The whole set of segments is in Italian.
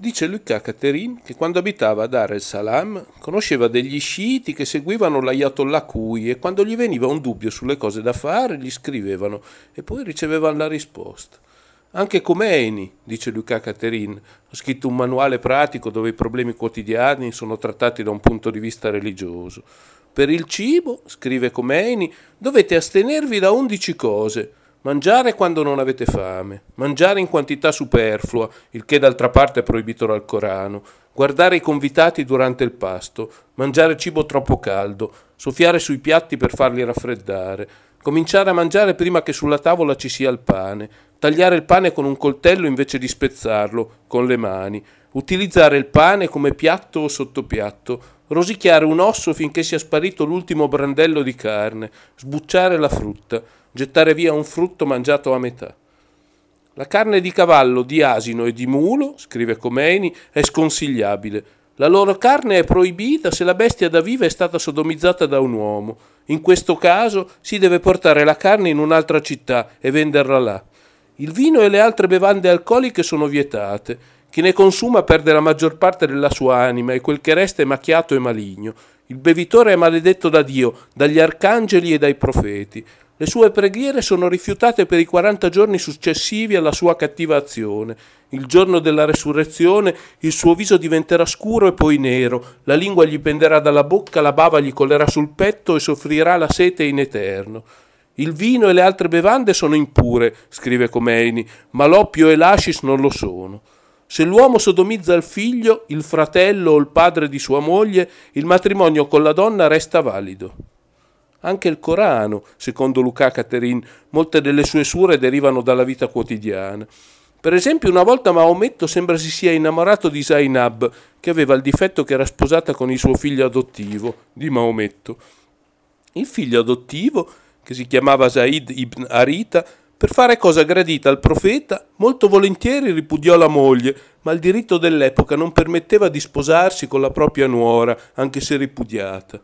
Dice Luca Caterin che quando abitava a Dar el Salam conosceva degli sciiti che seguivano l'Ayatollah Cui e quando gli veniva un dubbio sulle cose da fare gli scrivevano e poi ricevevano la risposta. Anche Khomeini, dice Luca Caterin, ha scritto un manuale pratico dove i problemi quotidiani sono trattati da un punto di vista religioso. Per il cibo, scrive Khomeini, dovete astenervi da undici cose Mangiare quando non avete fame, mangiare in quantità superflua, il che d'altra parte è proibito dal Corano, guardare i convitati durante il pasto, mangiare cibo troppo caldo, soffiare sui piatti per farli raffreddare, cominciare a mangiare prima che sulla tavola ci sia il pane, tagliare il pane con un coltello invece di spezzarlo con le mani, utilizzare il pane come piatto o sottopiatto, rosicchiare un osso finché sia sparito l'ultimo brandello di carne, sbucciare la frutta, gettare via un frutto mangiato a metà. La carne di cavallo, di asino e di mulo, scrive Khomeini, è sconsigliabile. La loro carne è proibita se la bestia da viva è stata sodomizzata da un uomo. In questo caso si deve portare la carne in un'altra città e venderla là. Il vino e le altre bevande alcoliche sono vietate. Chi ne consuma perde la maggior parte della sua anima e quel che resta è macchiato e maligno. Il bevitore è maledetto da Dio, dagli arcangeli e dai profeti. Le sue preghiere sono rifiutate per i 40 giorni successivi alla sua cattiva azione. Il giorno della resurrezione il suo viso diventerà scuro e poi nero, la lingua gli penderà dalla bocca, la bava gli colerà sul petto e soffrirà la sete in eterno. Il vino e le altre bevande sono impure, scrive Khomeini, ma l'oppio e l'ascis non lo sono. Se l'uomo sodomizza il figlio, il fratello o il padre di sua moglie, il matrimonio con la donna resta valido. Anche il Corano, secondo Luca Caterin, molte delle sue sure derivano dalla vita quotidiana. Per esempio, una volta Maometto sembra si sia innamorato di Zainab, che aveva il difetto che era sposata con il suo figlio adottivo, di Maometto. Il figlio adottivo, che si chiamava Zaid ibn Arita, per fare cosa gradita al profeta, molto volentieri ripudiò la moglie, ma il diritto dell'epoca non permetteva di sposarsi con la propria nuora, anche se ripudiata.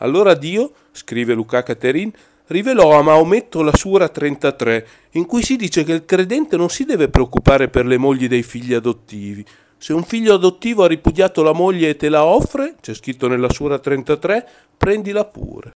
Allora Dio, scrive Luca Caterin, rivelò a Maometto la Sura 33, in cui si dice che il credente non si deve preoccupare per le mogli dei figli adottivi. Se un figlio adottivo ha ripudiato la moglie e te la offre, c'è scritto nella Sura 33, prendila pure.